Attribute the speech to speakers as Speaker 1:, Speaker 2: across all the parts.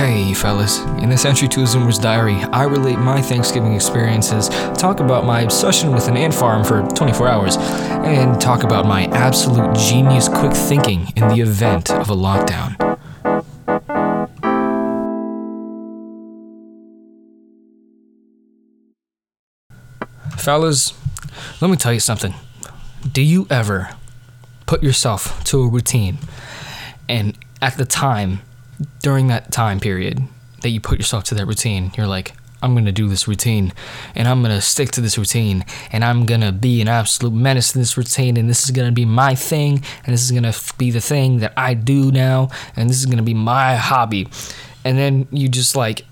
Speaker 1: Hey, fellas. In this entry to a Zoomer's diary, I relate my Thanksgiving experiences, talk about my obsession with an ant farm for 24 hours, and talk about my absolute genius quick thinking in the event of a lockdown. Fellas, let me tell you something. Do you ever put yourself to a routine and at the time, during that time period that you put yourself to that routine, you're like, I'm gonna do this routine and I'm gonna stick to this routine and I'm gonna be an absolute menace to this routine and this is gonna be my thing and this is gonna be the thing that I do now and this is gonna be my hobby. And then you just like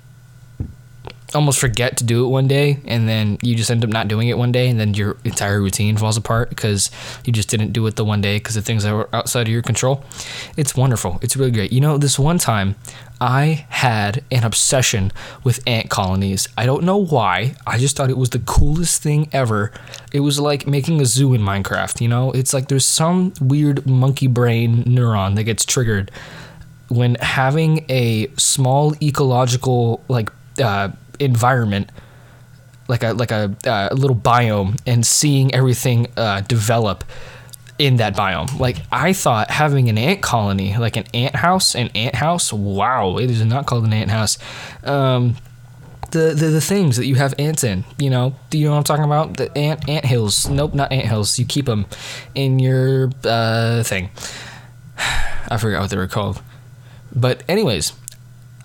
Speaker 1: almost forget to do it one day and then you just end up not doing it one day and then your entire routine falls apart because you just didn't do it the one day because of things that were outside of your control. It's wonderful. It's really great. You know this one time i had an obsession with ant colonies. I don't know why. I just thought it was the coolest thing ever. It was like making a zoo in minecraft you know? It's like there's some weird monkey brain neuron that gets triggered when having a small ecological like uh, environment like a like a, uh, little biome and seeing everything uh, develop in that biome. Like i thought having an ant colony like an ant house an ant house wow it is not called an ant house. Um, the, the the things that you have ants in you know do you know what i'm talking about? The ant ant hills. Nope not ant hills. You keep them in your uh, thing. I forgot what they were called. But anyways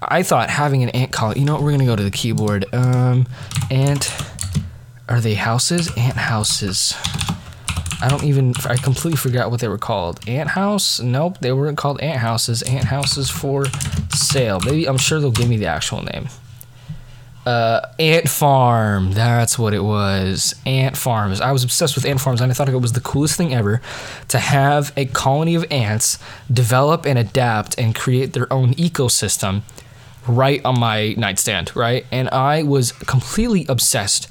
Speaker 1: I thought having an ant colony. You know what? We're gonna go to the keyboard. Um, ant. Are they houses? Ant houses. I don't even. I completely forgot what they were called. Ant house? Nope, they weren't called ant houses. Ant houses for sale. Maybe I'm sure they'll give me the actual name. Uh, ant farm. That's what it was. Ant farms. I was obsessed with ant farms, and I thought it was the coolest thing ever to have a colony of ants develop and adapt and create their own ecosystem right on my nightstand, right? And I was completely obsessed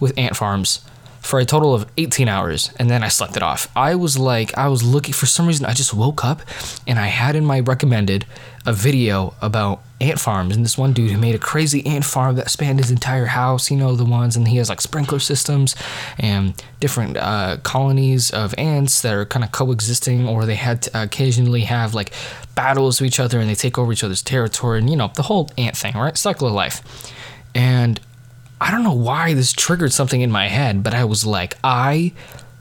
Speaker 1: with ant farms for a total of 18 hours and then I slept it off. I was like, I was looking for some reason, I just woke up and I had in my recommended a video about ant farms. And this one dude who made a crazy ant farm that spanned his entire house, you know, the ones, and he has like sprinkler systems and different uh, colonies of ants that are kind of coexisting, or they had to occasionally have like battles with each other and they take over each other's territory, and you know, the whole ant thing, right? Cycle of life. And I don't know why this triggered something in my head, but I was like, I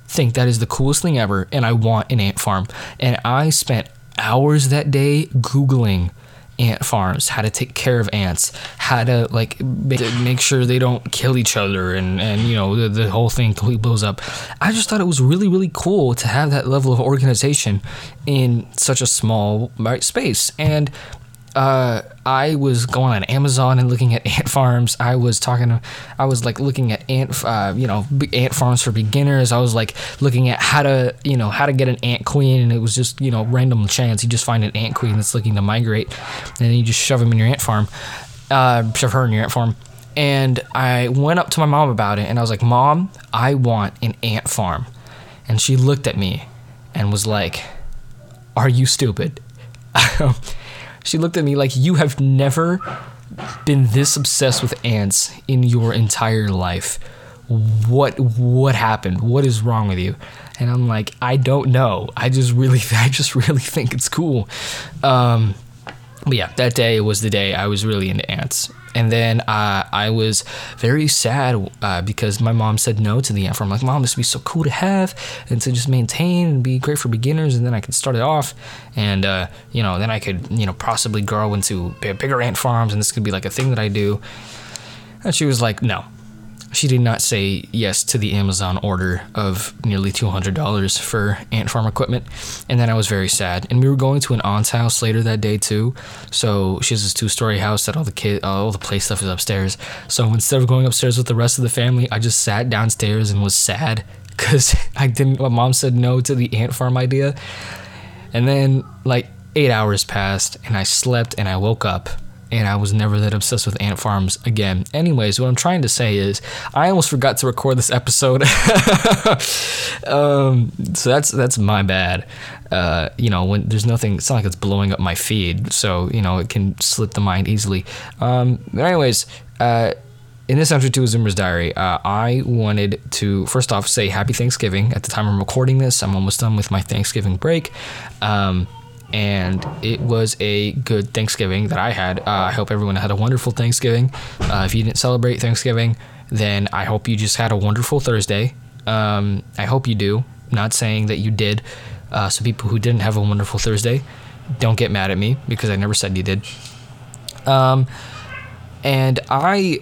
Speaker 1: think that is the coolest thing ever, and I want an ant farm. And I spent hours that day Googling ant farms, how to take care of ants, how to like make sure they don't kill each other, and and you know the, the whole thing completely blows up. I just thought it was really really cool to have that level of organization in such a small space, and uh, I was going on Amazon and looking at ant farms. I was talking, I was like looking at ant, uh, you know, ant farms for beginners. I was like looking at how to, you know, how to get an ant queen, and it was just, you know, random chance. You just find an ant queen that's looking to migrate, and you just shove them in your ant farm, uh, shove her in your ant farm. And I went up to my mom about it, and I was like, "Mom, I want an ant farm," and she looked at me, and was like, "Are you stupid?" She looked at me like, You have never been this obsessed with ants in your entire life. What what happened? What is wrong with you? And I'm like, I don't know. I just really I just really think it's cool. Um, but yeah, that day was the day I was really into ants. And then uh, I was very sad uh, because my mom said no to the ant farm. I'm like, Mom, this would be so cool to have and to just maintain and be great for beginners. And then I could start it off. And, uh, you know, then I could, you know, possibly grow into bigger ant farms. And this could be like a thing that I do. And she was like, No, she did not say yes to the Amazon order of nearly $200 for ant farm equipment. And then I was very sad. And we were going to an aunt's house later that day too. So she has this two story house that all the kid, all the play stuff is upstairs. So instead of going upstairs with the rest of the family, I just sat downstairs and was sad because I didn't, my mom said no to the ant farm idea. And then like eight hours passed and I slept and I woke up and I was never that obsessed with ant farms again. Anyways, what I'm trying to say is I almost forgot to record this episode. um, so that's that's my bad. Uh, you know, when there's nothing, it's not like it's blowing up my feed, so you know it can slip the mind easily. Um, but anyways, uh, in this entry to Zoomer's Diary, uh, I wanted to first off say Happy Thanksgiving. At the time I'm recording this, I'm almost done with my Thanksgiving break. Um, and it was a good Thanksgiving that I had. Uh, I hope everyone had a wonderful Thanksgiving. Uh, if you didn't celebrate Thanksgiving, then I hope you just had a wonderful Thursday. Um, I hope you do. Not saying that you did. Uh, so people who didn't have a wonderful Thursday, don't get mad at me because I never said you did. Um, and I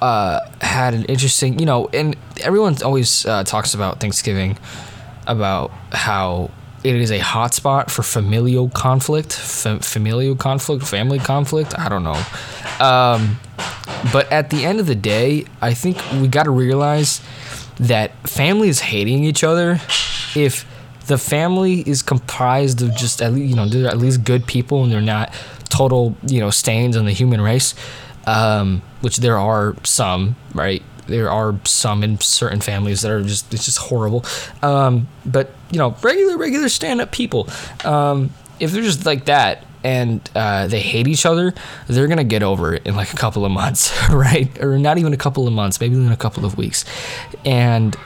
Speaker 1: uh, had an interesting, you know, and everyone always uh, talks about Thanksgiving, about how it is a hotspot for familial conflict, familial conflict, family conflict. I don't know. Um, but at the end of the day, I think we got to realize that families hating each other, if the family is comprised of just at least you know they're at least good people and they're not total you know stains on the human race, um, which there are some, right? There are some in certain families that are just it's just horrible. Um, but you know, regular regular stand up people, um, if they're just like that and uh, they hate each other, they're gonna get over it in like a couple of months, right? Or not even a couple of months, maybe in a couple of weeks, and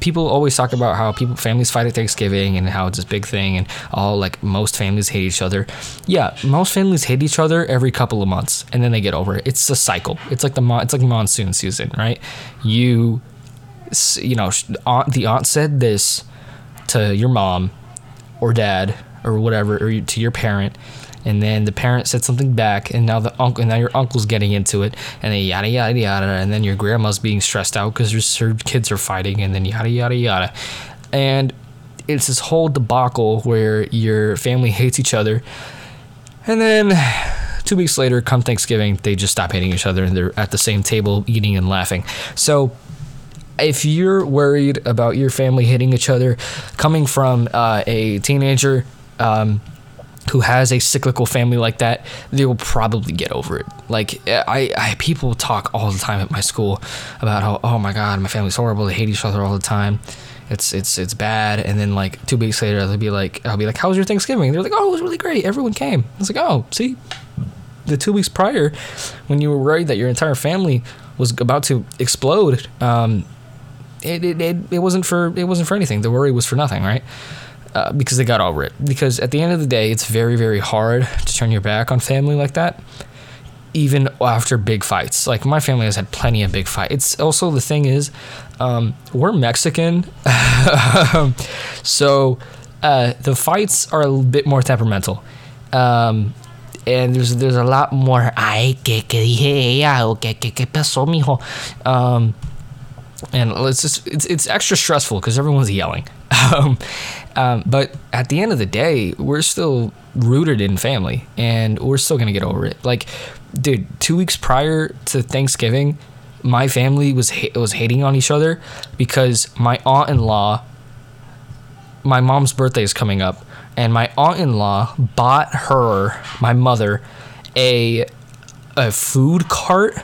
Speaker 1: people always talk about how people families fight at Thanksgiving and how it's this big thing and all like most families hate each other. Yeah, most families hate each other every couple of months and then they get over it. It's a cycle. It's like the it's like monsoon season, right? You you know, aunt, the aunt said this to your mom or dad or whatever or to your parent and then the parent said something back, and now the uncle, now your uncle's getting into it, and then yada yada yada, and then your grandma's being stressed out because her kids are fighting, and then yada yada yada, and it's this whole debacle where your family hates each other, and then two weeks later, come Thanksgiving, they just stop hating each other, and they're at the same table eating and laughing. So if you're worried about your family hitting each other, coming from uh, a teenager, um, who has a cyclical family like that, they will probably get over it. Like I, I people talk all the time at my school about how oh my god, my family's horrible. They hate each other all the time. It's it's it's bad. And then like two weeks later, they'll be like, I'll be like, how was your Thanksgiving? They're like, oh, it was really great. Everyone came. I was like, oh, see, the two weeks prior, when you were worried that your entire family was about to explode, um, it, it, it, it wasn't for it wasn't for anything. The worry was for nothing, right? Uh, because they got over it. Because at the end of the day, it's very, very hard to turn your back on family like that, even after big fights. Like my family has had plenty of big fights. It's also the thing is, um, we're Mexican, so uh, the fights are a bit more temperamental. Um, and there's there's a lot more ay que que dije ella o que que que pasó mijo um, and it's just it's it's extra stressful because everyone's yelling um, um, but at the end of the day, we're still rooted in family and we're still to get over it. Like, dude, two weeks prior to Thanksgiving, my family was ha- was hating on each other because my aunt in law, my mom's birthday is coming up, and my aunt in law bought her, my mother, a a food cart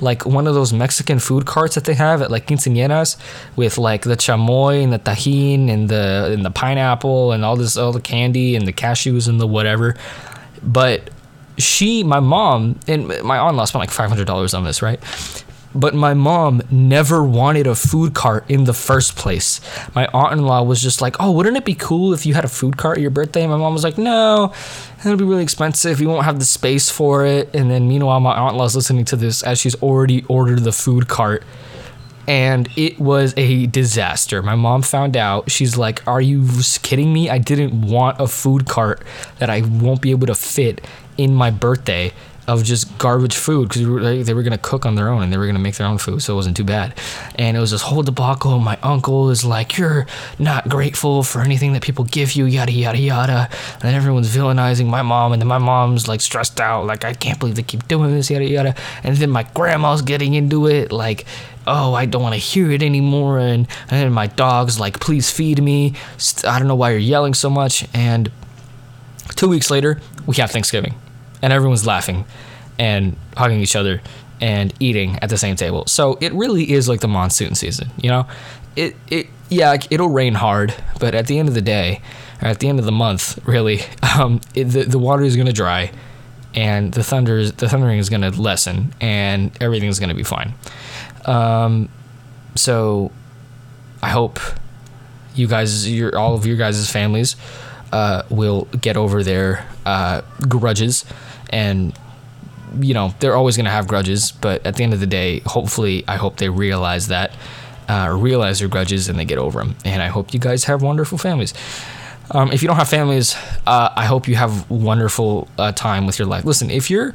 Speaker 1: like one of those Mexican food carts that they have at like quinceañeras with like the chamoy and the Tajín and the and the pineapple and all this all the candy and the cashews and the whatever. But she, my mom, and my aunt lost spent like five hundred dollars on this, right? But my mom never wanted a food cart in the first place. My aunt in law was just like, oh, wouldn't it be cool if you had a food cart at your birthday? And my mom was like, no, it'll be really expensive. We won't have the space for it. And then meanwhile, my aunt law's listening to this as she's already ordered the food cart and it was a disaster. My mom found out. She's like, "Are you kidding me? I didn't want a food cart that I won't be able to fit in my birthday." Of just garbage food because they were gonna cook on their own and they were gonna make their own food, so it wasn't too bad. And it was this whole debacle. My uncle is like, "You're not grateful for anything that people give you," yada yada yada. And then everyone's villainizing my mom, and then my mom's like stressed out, like, "I can't believe they keep doing this," yada yada. And then my grandma's getting into it, like, "Oh, I don't want to hear it anymore," and and then my dog's like, "Please feed me." I don't know why you're yelling so much. And two weeks later, we have Thanksgiving and everyone's laughing. and hugging each other and eating at the same table. So it really is like the monsoon season, you know? It it yeah, it'll rain hard, but at the end of the day, or at the end of the month, really, um, it, the the water is gonna dry, and the thunder the thundering is gonna lessen, and everything's gonna be fine. Um, so I hope you guys, your all of your guys' families, uh, will get over their uh, grudges, and you know they're always gonna have grudges, but at the end of the day, hopefully, I hope they realize that, uh, realize their grudges, and they get over them. And I hope you guys have wonderful families. Um, if you don't have families, uh, I hope you have wonderful uh, time with your life. Listen, if you're,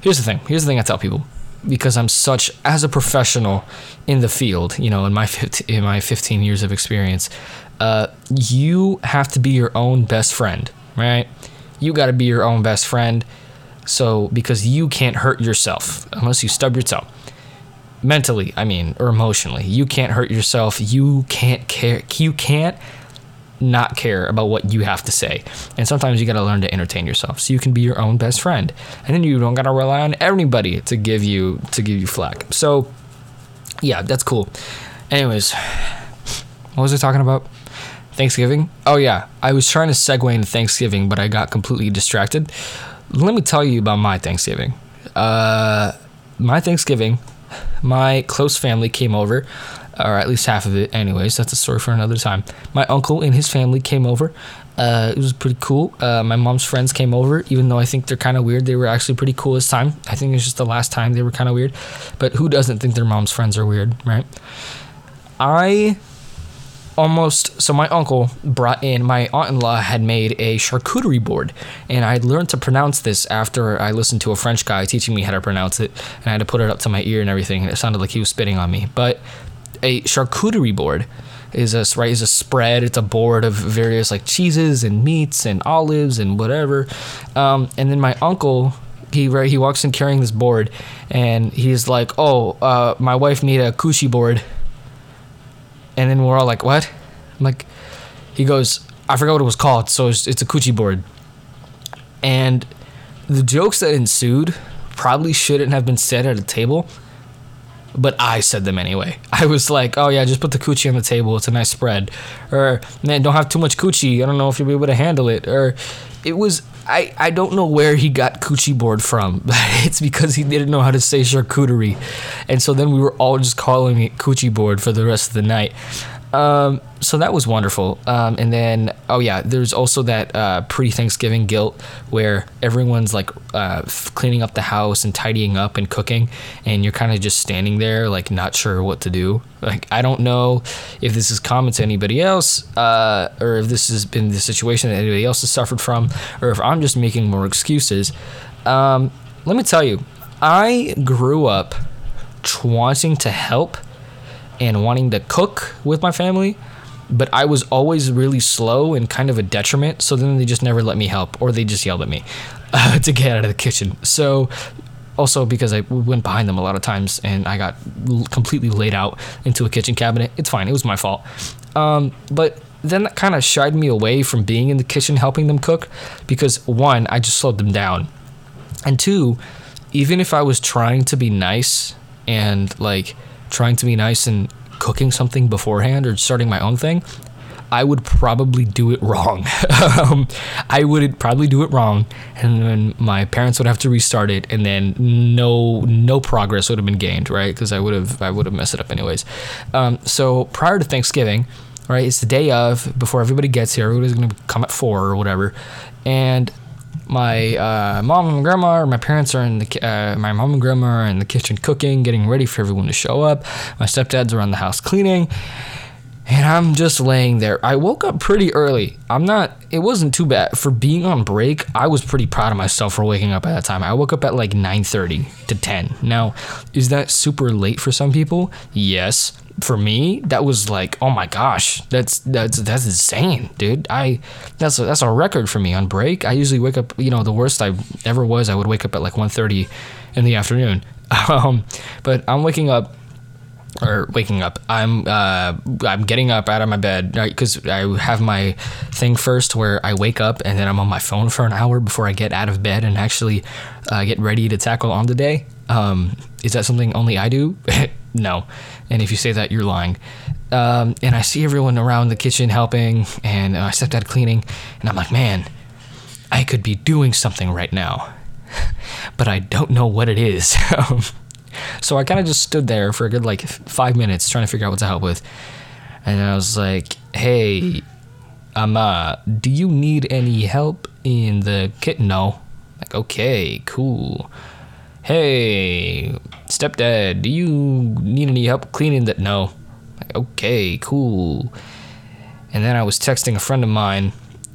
Speaker 1: here's the thing. Here's the thing I tell people, because I'm such as a professional in the field. You know, in my 15, in my 15 years of experience, uh, you have to be your own best friend, right? You got to be your own best friend. So because you can't hurt yourself unless you stub your toe. Mentally, I mean, or emotionally, you can't hurt yourself. You can't care. You can't not care about what you have to say. And sometimes you got to learn to entertain yourself so you can be your own best friend. And then you don't got to rely on everybody to give you to give you flack. So yeah, that's cool. Anyways, what was I talking about? Thanksgiving? Oh yeah, I was trying to segue into Thanksgiving, but I got completely distracted. Let me tell you about my Thanksgiving. Uh my Thanksgiving, my close family came over or at least half of it. Anyways, that's a story for another time. My uncle and his family came over. Uh, it was pretty cool. Uh, my mom's friends came over, even though I think they're kind of weird. They were actually pretty cool this time. I think it's just the last time they were kind of weird. But who doesn't think their mom's friends are weird, right? I almost so my uncle brought in my aunt-in-law had made a charcuterie board and i learned to pronounce this after i listened to a french guy teaching me how to pronounce it and i had to put it up to my ear and everything and it sounded like he was spitting on me but a charcuterie board is a right is a spread. It's a board of various like cheeses and meats and olives and whatever. Um, and then my uncle, he right he walks in carrying this board, and he's like, "Oh, uh, my wife made a coochie board." And then we're all like, "What?" I'm like, he goes, "I forgot what it was called, so it's, it's a coochie board." And the jokes that ensued probably shouldn't have been said at a table but I said them anyway. I was like, oh yeah, just put the coochie on the table. It's a nice spread. Or man, don't have too much coochie. I don't know if you'll be able to handle it. Or it was I, I don't know where he got coochie board from. But it's because he didn't know how to say charcuterie. And so then we were all just calling it coochie board for the rest of the night. Um, so that was wonderful. Um, and then, oh yeah, there's also that uh, pre-Thanksgiving guilt where everyone's like uh, cleaning up the house and tidying up and cooking, and you're kind of just standing there, like not sure what to do. Like I don't know if this is common to anybody else, uh, or if this has been the situation that anybody else has suffered from, or if I'm just making more excuses. Um, let me tell you, I grew up wanting to help and wanting to cook with my family, but I was always really slow and kind of a detriment. So then they just never let me help, or they just yelled at me uh, to get out of the kitchen. So also because I went behind them a lot of times and I got completely laid out into a kitchen cabinet. It's fine. It was my fault. Um, but then that kind of shied me away from being in the kitchen helping them cook because one, I just slowed them down, and two, even if I was trying to be nice and like trying to be nice and cooking something beforehand or starting my own thing, I would probably do it wrong. um, I would probably do it wrong, and then my parents would have to restart it, and then no no progress would have been gained, right? Because I would have I would have messed it up anyways. Um, so prior to Thanksgiving, right, it's the day of before everybody gets here. Everybody's gonna come at four or whatever, and my uh, mom and grandma or my parents are in the uh, my mom and grandma are in the kitchen cooking, getting ready for everyone to show up. My stepdad's around the house cleaning, and I'm just laying there. I woke up pretty early. I'm not. It wasn't too bad for being on break. I was pretty proud of myself for waking up at that time. I woke up at like 9:30 to 10. Now, is that super late for some people? Yes for me, that was like, oh my gosh, that's that's that's insane, dude. I that's a, that's a record for me on break. I usually wake up, you know, the worst I ever was, I would wake up at like 1:30 in the afternoon. Um, but I'm waking up or waking up. I'm uh, I'm getting up out of my bed because I have my thing first where I wake up and then I'm on my phone for an hour before I get out of bed and actually uh, get ready to tackle on the day. Um, is that something only I do? no. And if you say that, you're lying. Um, and I see everyone around the kitchen helping, and uh, I stepped out cleaning, and I'm like, man, I could be doing something right now, but I don't know what it is. so I kind of just stood there for a good like five minutes trying to figure out what to help with. And I was like, hey, Ama, do you need any help in the kitchen? No. Like, okay, cool. Hey, stepdad, do you need any help cleaning that? No. Like, okay, cool. And then I was texting a friend of mine,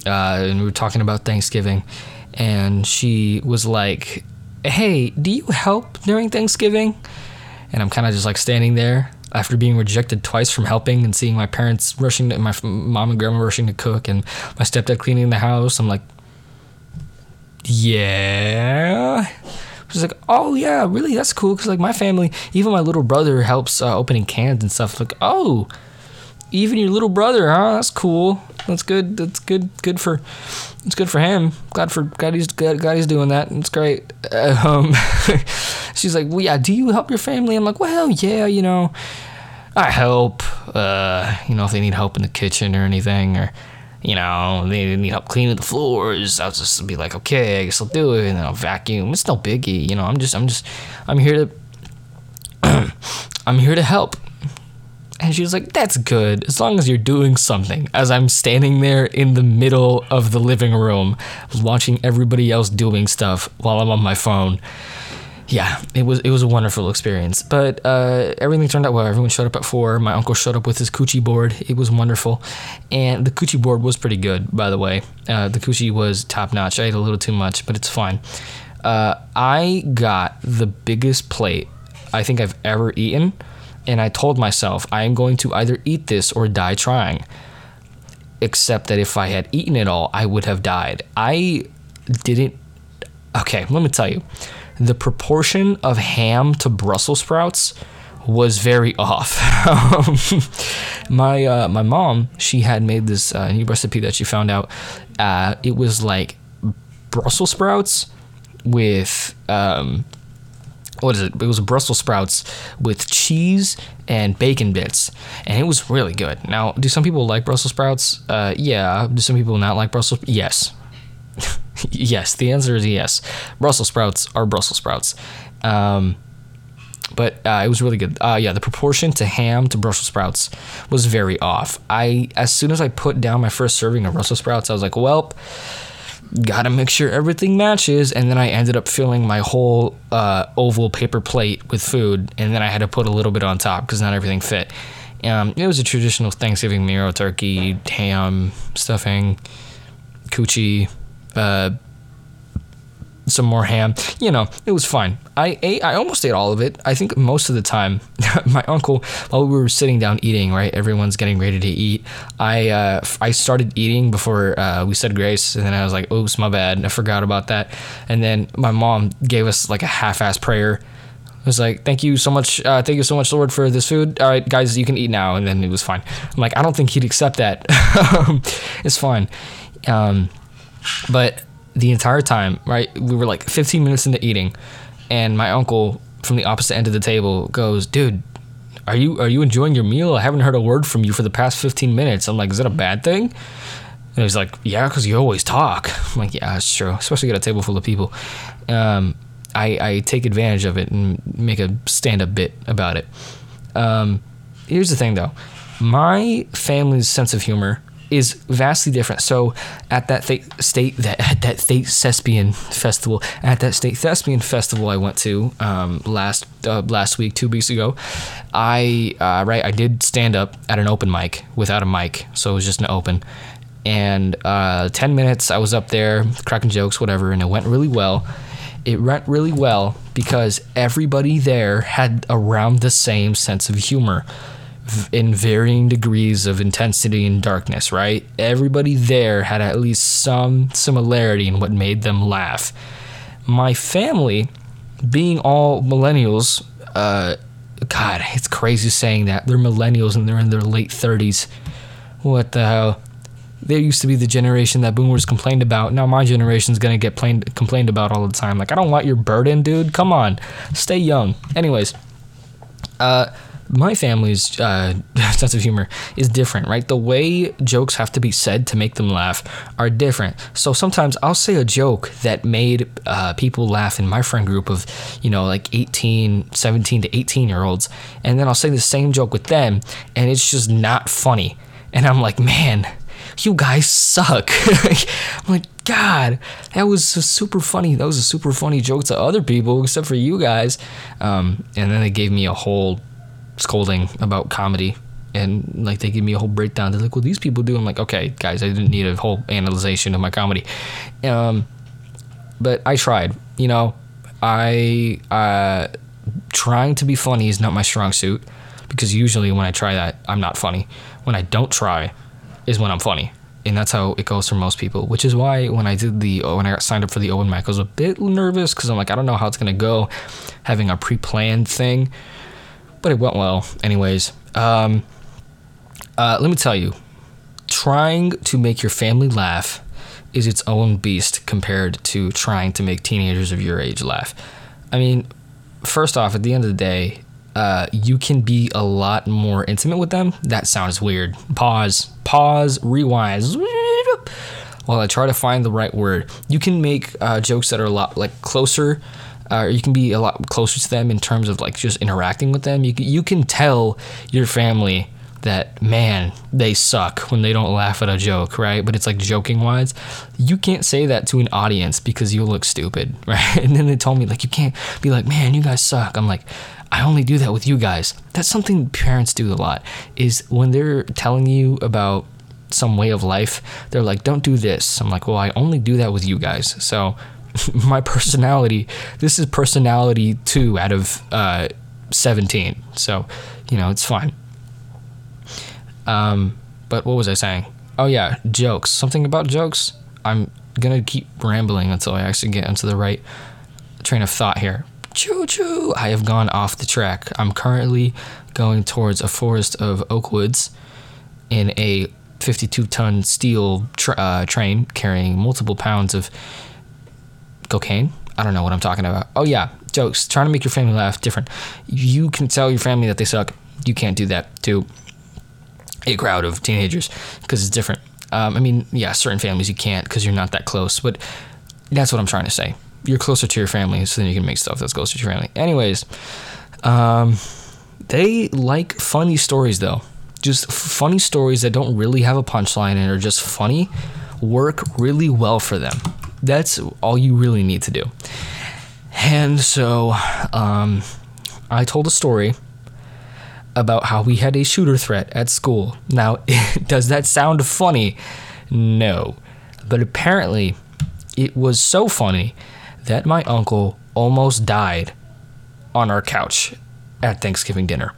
Speaker 1: uh, and we were talking about Thanksgiving, and she was like, hey, do you help during Thanksgiving? And I'm kind of just like standing there after being rejected twice from helping and seeing my parents rushing to my mom and grandma rushing to cook and my stepdad cleaning the house. I'm like, yeah. She's like, oh yeah, really? That's cool. Cause like my family, even my little brother helps uh, opening cans and stuff. Like, oh, even your little brother, huh? That's cool. That's good. That's good. Good for. It's good for him. Glad for God he's glad, God he's doing that. It's great. Um, she's like, well, yeah. Do you help your family? I'm like, well, yeah. You know, I help. Uh, you know, if they need help in the kitchen or anything, or you know, they need help cleaning the floors. I'll just be like, okay, I guess I'll do it, and I'll vacuum. It's no biggie. You know, I'm just, I'm just, I'm here to, I'm here to help. And she was like, That's good, as long as you're doing something. As I'm standing there in the middle of the living room, watching everybody else doing stuff while I'm on my phone. Yeah, it was it was a wonderful experience. But uh, everything turned out well. Everyone showed up at four. My uncle showed up with his coochie board. It was wonderful, and the coochie board was pretty good, by the way. Uh, the coochie was top notch. I ate a little too much, but it's fine. Uh, I got the biggest plate I think I've ever eaten and I told myself I am going to either eat this or die trying. Except that if I had eaten it all, I would have died. I didn't. Okay, let me tell you. The proportion of ham to Brussels sprouts was very off. my uh, my mom, she had made this uh, new recipe that she found out. Uh, it was like Brussels sprouts with um, what is it? It was Brussels sprouts with cheese and bacon bits, and it was really good. Now, do some people like Brussels sprouts? Uh, yeah. Do some people not like Brussels? Yes. yes. The answer is yes. Brussels sprouts are Brussels sprouts. Um, but uh, it was really good. Uh, yeah, the proportion to ham to Brussels sprouts was very off. I as soon as I put down my first serving of Brussels sprouts, I was like, "Well, gotta make sure everything matches and then i ended up filling my whole uh, oval paper plate with food and then i had to put a little bit on top because not everything fit um, it was a traditional thanksgiving meal turkey ham stuffing coochie uh, some more ham. You know, it was fine. I ate. I almost ate all of it. I think most of the time, my uncle, while we were sitting down eating, right, everyone's getting ready to eat. I uh, I started eating before uh, we said grace, and then I was like, "Oops, my bad. I forgot about that." And then my mom gave us like a half-ass prayer. It was like, "Thank you so much. Uh, thank you so much, Lord, for this food. All right, guys, you can eat now." And then it was fine. I'm like, I don't think he'd accept that. it's fine. Um, but the entire time, right? We were like 15 minutes into eating, and my uncle from the opposite end of the table goes, "Dude, are you are you enjoying your meal? I haven't heard a word from you for the past 15 minutes." I'm like, "Is that a bad thing?" And he's like, "Yeah, because you always talk." I'm like, "Yeah, that's true, especially at a table full of people." Um, I, I take advantage of it and make a stand-up bit about it. Um, here's the thing, though, my family's sense of humor is vastly different. So at that th- state that at that state thespian festival, at that state thespian festival I went to um, last uh, last week, two weeks ago, I uh, right I did stand up at an open mic without a mic, so it was just an open. And uh, ten minutes, I was up there cracking jokes, whatever, and it went really well. It went really well because everybody there had around the same sense of humor in varying degrees of intensity and darkness, right? Everybody there had at least some similarity in what made them laugh. My family, being all millennials, uh, God, it's crazy saying that. They're millennials and they're in their late 30s. What the hell? They used to be the generation that boomers complained about. Now my generation's gonna get plain, complained about all the time. Like, I don't want your burden, dude. Come on, stay young. Anyways, uh, my family's uh, sense of humor is different, right? The way jokes have to be said to make them laugh are different. So sometimes I'll say a joke that made uh, people laugh in my friend group of, you know, like 18, 17 to 18 year olds. And then I'll say the same joke with them, and it's just not funny. And I'm like, man, you guys suck. I'm like, God, that was super funny. That was a super funny joke to other people, except for you guys. Um, and then they gave me a whole scolding about comedy and like they give me a whole breakdown. They're like, "Well, these people do." I'm like, "Okay, guys, I didn't need a whole analyzation of my comedy." Um, but I tried. You know, I uh, trying to be funny is not my strong suit because usually when I try that, I'm not funny. When I don't try, is when I'm funny, and that's how it goes for most people. Which is why when I did the when I got signed up for the open mic, I was a bit nervous because I'm like, I don't know how it's gonna go, having a pre-planned thing but it went well anyways. Um, uh, let me tell you, trying to make your family laugh is its own beast compared to trying to make teenagers of your age laugh. I mean, first off, at the end of the day, uh, you can be a lot more intimate with them. That sounds weird. Pause, pause, rewind. While I try to find the right word, you can make uh, jokes that are a lot like closer uh, you can be a lot closer to them in terms of like just interacting with them. You you can tell your family that man they suck when they don't laugh at a joke, right? But it's like joking wise. You can't say that to an audience because you'll look stupid, right? And then they told me like you can't be like, man, you guys suck. I'm like. I only do that with you guys. That's something parents do a lot. Is when they're telling you about some way of life, they're like, "Don't do this." I'm like, "Well, I only do that with you guys." So my personality. This is personality two out of uh, 17. So, you know, it's fine. Um, but what was I saying? Oh, yeah, jokes. Something about jokes. I'm going to keep rambling until I actually get into the right train of thought here. Choo choo! I have gone off the track. I'm currently going towards a forest of oak woods in a 52 ton steel tra- uh, train carrying multiple pounds of cocaine. I don't know what I'm talking about. Oh yeah, jokes. Trying to make your family laugh. Different. You can tell your family that they suck. You can't do that to a crowd of teenagers because it's different. Um, I mean, yeah, certain families you can't because you're not that close. But that's what I'm trying to say. You're closer to your family, so then you can make stuff that's closer to your family. Anyways, um, they like funny stories though. Just funny stories that don't really have a punchline and are just funny work really well for them. That's all you really need to do. And so um, I told a story about how we had a shooter threat at school. Now, does that sound funny? No. But apparently, it was so funny that my uncle almost died on our couch at Thanksgiving dinner.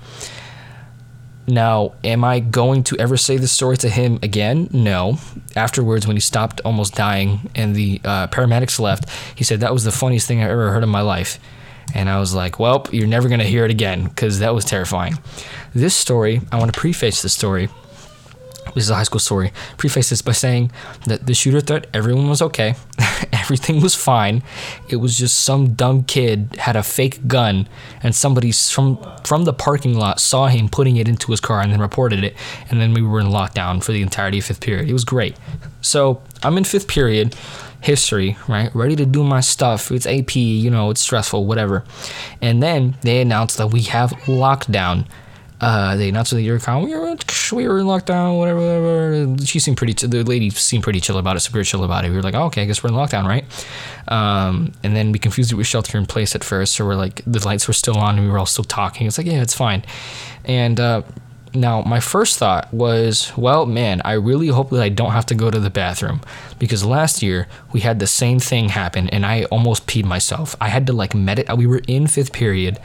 Speaker 1: Now, am I going to ever say this story to him again? No. Afterwards, when he stopped almost dying and the uh, paramedics left, he said, That was the funniest thing I ever heard in my life. And I was like, Well, you're never going to hear it again because that was terrifying. This story, I want to preface the story this is a high school story. Preface this by saying that the shooter threat, everyone was okay. Everything was fine. It was just some dumb kid had a fake gun and somebody from from the parking lot saw him putting it into his car and then reported it. And then we were in lockdown for the entirety of fifth period. It was great. So I'm in fifth period, history, right? Ready to do my stuff. It's AP, you know, it's stressful, whatever. And then they announced that we have lockdown uh, they announced that you're. We were, we were in lockdown, whatever, whatever. She seemed pretty, the lady seemed pretty chill about it, super chill about it. We were like, oh, okay, I guess we're in lockdown, right? Um, and then we confused it with shelter in place at first. So we're like, the lights were still on and we were all still talking. It's like, yeah, it's fine. And, uh, now, my first thought was, well, man, I really hope that I don't have to go to the bathroom because last year we had the same thing happen and I almost peed myself. I had to like meditate. We were in fifth period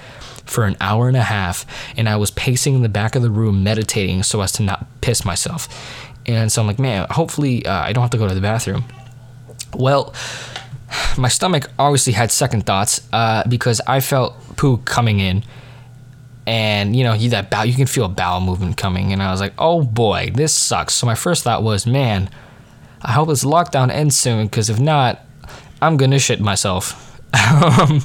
Speaker 1: for an hour and a half, and I was pacing in the back of the room meditating so as to not piss myself. And so I'm like, man, hopefully uh, I don't have to go to the bathroom. Well, my stomach obviously had second thoughts uh, because I felt poo coming in. and you know you that bow you can feel a bowel movement coming and i was like oh boy this sucks so my first thought was man i hope this lockdown ends soon because if not i'm gonna shit myself um,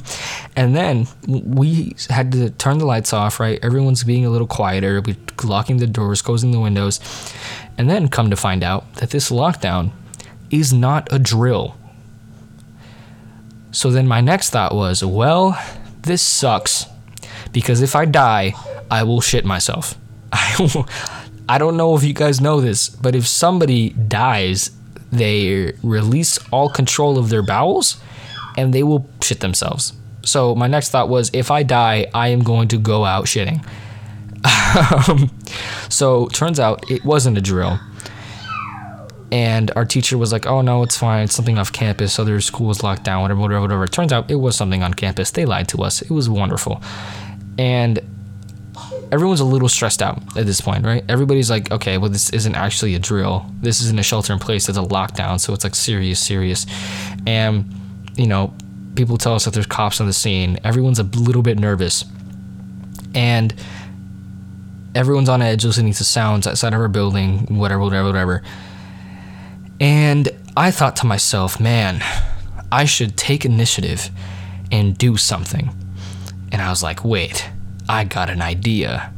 Speaker 1: and then we had to turn the lights off right? Everyone's being a little quieter. We locking the doors closing the windows. And then come to find out that this lockdown is not a drill. So then my next thought was well this sucks. Because if I die, I will shit myself. I, I don't know if you guys know this, but if somebody dies, they release all control of their bowels and they will shit themselves. So my next thought was if I die, I am going to go out shitting. Um, so turns out it wasn't a drill. And our teacher was like, "Oh no, it's fine. It's something off campus. Other schools locked down, whatever, whatever, whatever." It turns out it was something on campus. They lied to us. It was wonderful and everyone's a little stressed out at this point, right? Everybody's like, okay, well, this isn't actually a drill. This isn't a shelter in place. It's a lockdown. So it's like serious, serious. And, you know, people tell us that there's cops on the scene. Everyone's a little bit nervous. And everyone's on edge listening to sounds outside of our building, whatever, whatever, whatever. And I thought to myself, man, I should take initiative and do something. And I was like, wait, I got an idea.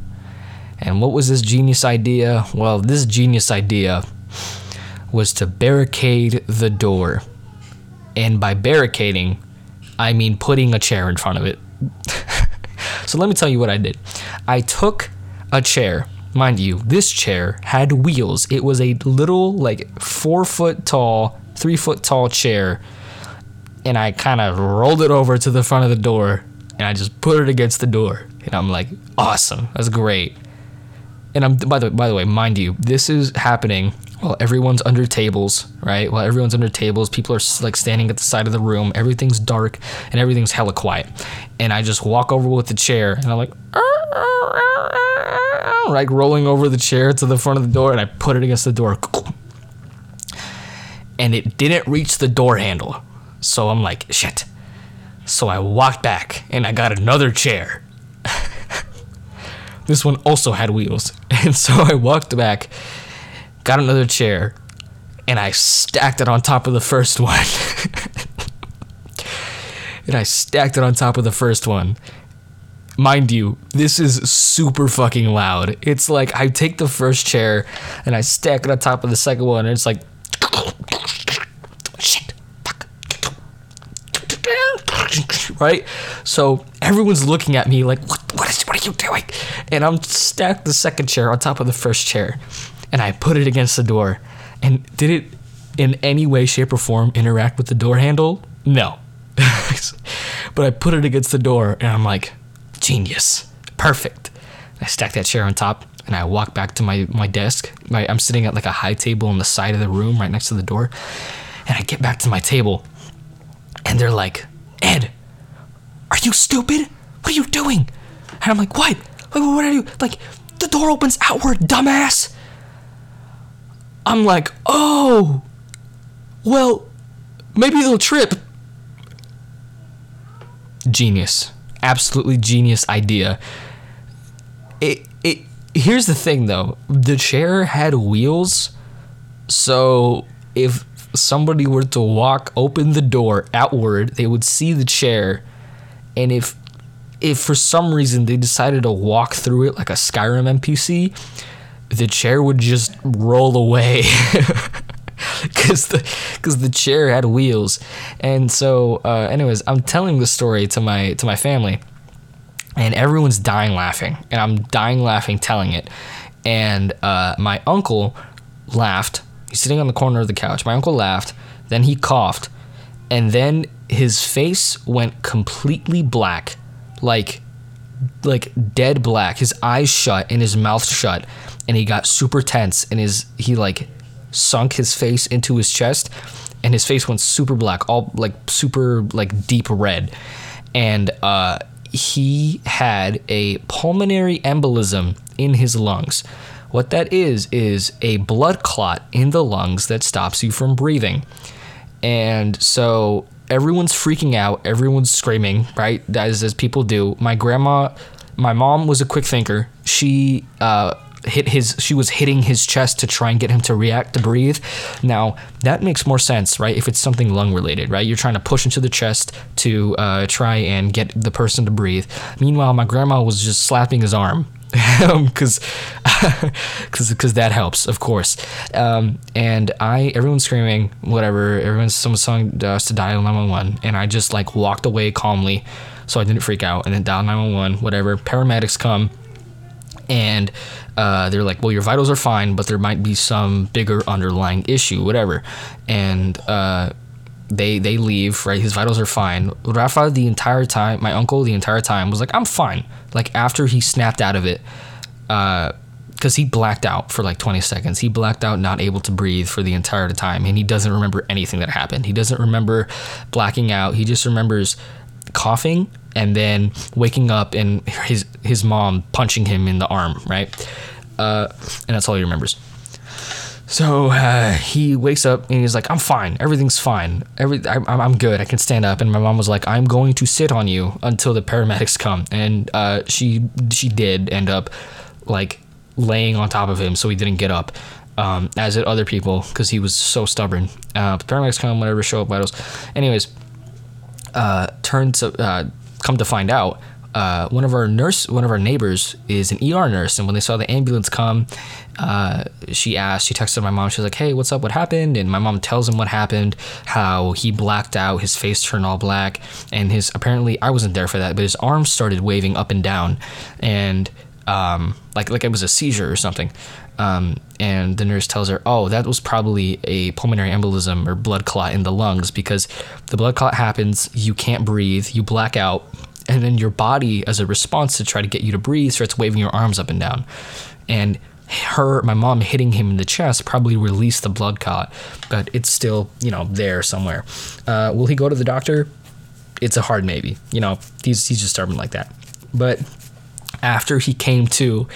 Speaker 1: And what was this genius idea? Well, this genius idea was to barricade the door. And by barricading, I mean putting a chair in front of it. so let me tell you what I did. I took a chair. Mind you, this chair had wheels. It was a little, like, four foot tall, three foot tall chair. And I kind of rolled it over to the front of the door and I just put it against the door. And I'm like, awesome, that's great. And I'm by the by the way, mind you, this is happening while everyone's under tables, right? While everyone's under tables, people are like standing at the side of the room. Everything's dark and everything's hella quiet. And I just walk over with the chair, and I'm like, like rolling over the chair to the front of the door, and I put it against the door. And it didn't reach the door handle. So I'm like, shit. So I walked back and I got another chair. this one also had wheels. And so I walked back, got another chair, and I stacked it on top of the first one. and I stacked it on top of the first one. Mind you, this is super fucking loud. It's like I take the first chair and I stack it on top of the second one, and it's like right? So everyone's looking at me like, what, what, is, what are you doing? And I'm stacked the second chair on top of the first chair, and I put it against the door. And did it in any way, shape, or form interact with the door handle? No. but I put it against the door, and I'm like, genius, perfect. I stack that chair on top, and I walk back to my, my desk. My, I'm sitting at like a high table on the side of the room right next to the door. And I get back to my table, and they're like, Ed, are you stupid? What are you doing? And I'm like, What? What are you? Like, the door opens outward, dumbass. I'm like, Oh, well, maybe they'll trip. Genius. Absolutely genius idea. It, it, here's the thing though the chair had wheels, so if somebody were to walk open the door outward, they would see the chair, and if if for some reason they decided to walk through it like a Skyrim NPC, the chair would just roll away. Cause the, cause the chair had wheels, and so, uh, anyways, I'm telling the story to my to my family, and everyone's dying laughing, and I'm dying laughing telling it, and uh, my uncle laughed. He's sitting on the corner of the couch. My uncle laughed, then he coughed, and then his face went completely black, like like dead black. His eyes shut and his mouth shut, and he got super tense and his he like sunk his face into his chest and his face went super black, all like super like deep red. And uh he had a pulmonary embolism in his lungs. What that is, is a blood clot in the lungs that stops you from breathing. And so everyone's freaking out, everyone's screaming, right? As, as people do. My grandma my mom was a quick thinker. She uh, hit his she was hitting his chest to try and get him to react to breathe now that makes more sense right if it's something lung related right you're trying to push into the chest to uh, try and get the person to breathe meanwhile my grandma was just slapping his arm because because that helps of course um, and i everyone's screaming whatever everyone's someone's telling us to dial 911 and i just like walked away calmly so i didn't freak out and then dial 911 whatever paramedics come and uh, they're like, well, your vitals are fine, but there might be some bigger underlying issue, whatever. And uh, they they leave, right? His vitals are fine. Rafa, the entire time, my uncle, the entire time was like, I'm fine. Like after he snapped out of it, Uh, because he blacked out for like 20 seconds. He blacked out, not able to breathe for the entire time, and he doesn't remember anything that happened. He doesn't remember blacking out. He just remembers coughing and then waking up and his his mom punching him in the arm, right? Uh, and that's all he remembers. So uh, he wakes up and he's like, "I'm fine. Everything's fine. Every I'm, I'm good. I can stand up." And my mom was like, "I'm going to sit on you until the paramedics come." And uh, she she did end up like laying on top of him, so he didn't get up. Um, as did other people because he was so stubborn. Uh, paramedics come, whatever, show up vitals. Anyways, uh, turns uh, come to find out, uh, one of our nurse, one of our neighbors is an ER nurse, and when they saw the ambulance come, uh, she asked, she texted my mom. She was like, "Hey, what's up? What happened?" And my mom tells him what happened, how he blacked out, his face turned all black, and his apparently I wasn't there for that, but his arms started waving up and down, and um, like like it was a seizure or something. Um, and the nurse tells her, "Oh, that was probably a pulmonary embolism or blood clot in the lungs because the blood clot happens, you can't breathe, you black out, and then your body, as a response to try to get you to breathe, starts waving your arms up and down, and." Her, my mom hitting him in the chest probably released the blood clot, but it's still, you know, there somewhere. Uh, will he go to the doctor? It's a hard maybe. You know, he's he's just stubborn like that. But after he came to,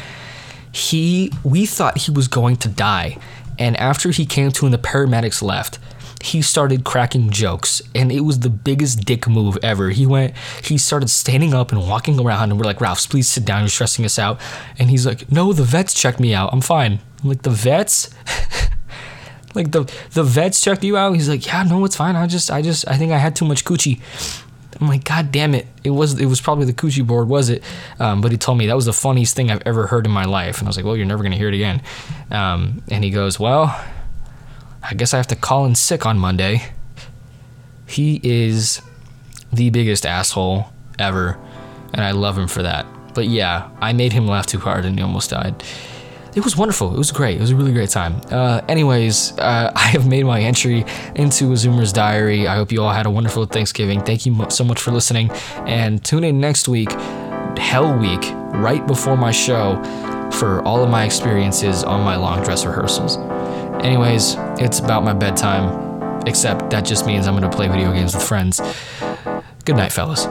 Speaker 1: he we thought he was going to die. And after he came to and the paramedics left, he started cracking jokes and it was the biggest dick move ever. He went he started standing up and walking around and we're like, Ralphs, please sit down, you're stressing us out. And he's like, No, the vets checked me out. I'm fine. I'm like the vets? like the the vets checked you out? He's like, Yeah, no, it's fine. I just I just I think I had too much coochie. I'm like, God damn it! It was it was probably the coochie board, was it? Um, but he told me that was the funniest thing I've ever heard in my life, and I was like, Well, you're never gonna hear it again. Um, and he goes, Well, I guess I have to call in sick on Monday. He is the biggest asshole ever, and I love him for that. But yeah, I made him laugh too hard, and he almost died it was wonderful. It was great. It was a really great time. Uh, anyways, uh, I have made my entry into a Zoomer's Diary. I hope you all had a wonderful Thanksgiving. Thank you so much for listening. And tune in next week, Hell Week, right before my show, for all of my experiences on my long dress rehearsals. Anyways, it's about my bedtime, except that just means I'm going to play video games with friends. Good night, fellas.